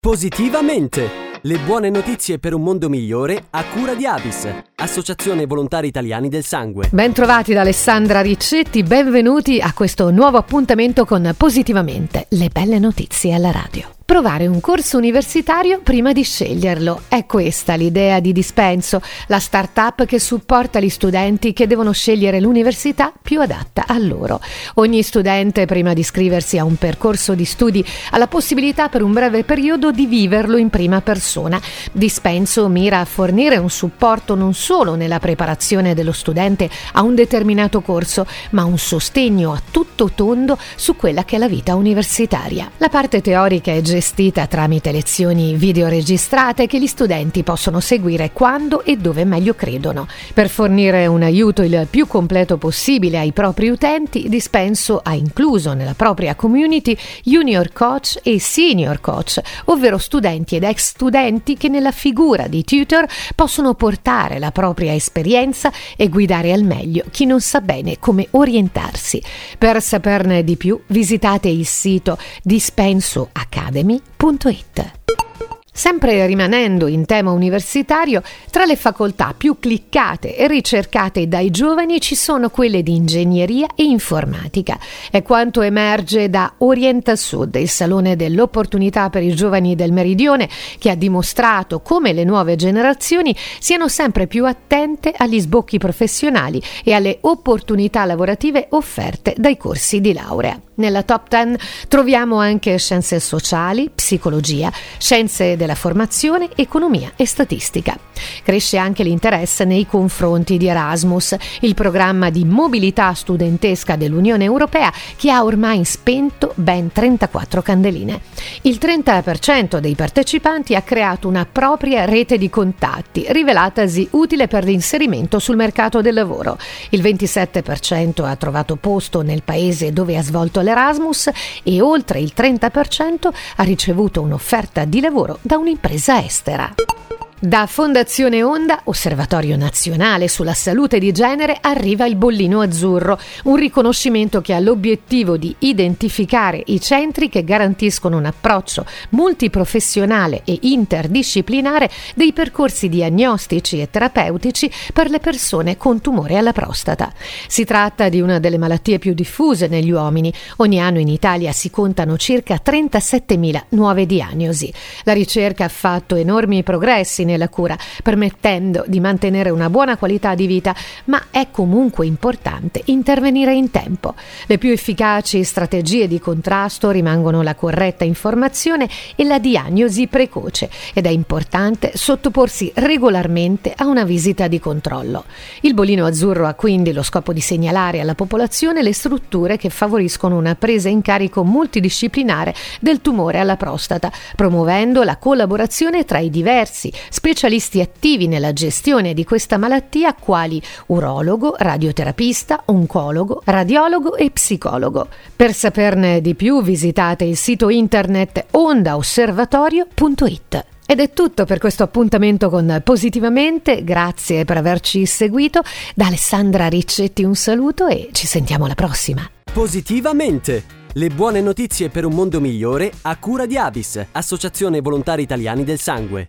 Positivamente! Le buone notizie per un mondo migliore a cura di Avis, Associazione Volontari Italiani del Sangue. Bentrovati da Alessandra Riccetti, benvenuti a questo nuovo appuntamento con Positivamente, le belle notizie alla radio provare un corso universitario prima di sceglierlo. È questa l'idea di Dispenso, la start-up che supporta gli studenti che devono scegliere l'università più adatta a loro. Ogni studente, prima di iscriversi a un percorso di studi, ha la possibilità per un breve periodo di viverlo in prima persona. Dispenso mira a fornire un supporto non solo nella preparazione dello studente a un determinato corso, ma un sostegno a tutto tondo su quella che è la vita universitaria. La parte teorica è gestita tramite lezioni videoregistrate che gli studenti possono seguire quando e dove meglio credono. Per fornire un aiuto il più completo possibile ai propri utenti, Dispenso ha incluso nella propria community junior coach e senior coach, ovvero studenti ed ex studenti che nella figura di tutor possono portare la propria esperienza e guidare al meglio chi non sa bene come orientarsi. Per saperne di più visitate il sito Dispenso radioacademy.it. Sempre rimanendo in tema universitario, tra le facoltà più cliccate e ricercate dai giovani ci sono quelle di ingegneria e informatica. È quanto emerge da Orienta Sud, il salone dell'opportunità per i giovani del Meridione, che ha dimostrato come le nuove generazioni siano sempre più attente agli sbocchi professionali e alle opportunità lavorative offerte dai corsi di laurea. Nella top 10 troviamo anche scienze sociali, psicologia, scienze della formazione, economia e statistica. Cresce anche l'interesse nei confronti di Erasmus, il programma di mobilità studentesca dell'Unione Europea che ha ormai spento ben 34 candeline. Il 30% dei partecipanti ha creato una propria rete di contatti, rivelatasi utile per l'inserimento sul mercato del lavoro. Il 27% ha trovato posto nel paese dove ha svolto l'Erasmus e oltre il 30% ha ricevuto un'offerta di lavoro da un'impresa estera. Da Fondazione Onda, Osservatorio Nazionale sulla Salute di Genere, arriva il bollino azzurro, un riconoscimento che ha l'obiettivo di identificare i centri che garantiscono un approccio multiprofessionale e interdisciplinare dei percorsi diagnostici e terapeutici per le persone con tumore alla prostata. Si tratta di una delle malattie più diffuse negli uomini. Ogni anno in Italia si contano circa 37.000 nuove diagnosi. La ricerca ha fatto enormi progressi nella cura, permettendo di mantenere una buona qualità di vita, ma è comunque importante intervenire in tempo. Le più efficaci strategie di contrasto rimangono la corretta informazione e la diagnosi precoce ed è importante sottoporsi regolarmente a una visita di controllo. Il bolino azzurro ha quindi lo scopo di segnalare alla popolazione le strutture che favoriscono una presa in carico multidisciplinare del tumore alla prostata, promuovendo la collaborazione tra i diversi specialisti attivi nella gestione di questa malattia quali urologo, radioterapista, oncologo, radiologo e psicologo. Per saperne di più visitate il sito internet ondaosservatorio.it. Ed è tutto per questo appuntamento con Positivamente, grazie per averci seguito. Da Alessandra Riccetti un saluto e ci sentiamo alla prossima. Positivamente! Le buone notizie per un mondo migliore a cura di Avis, Associazione Volontari Italiani del Sangue.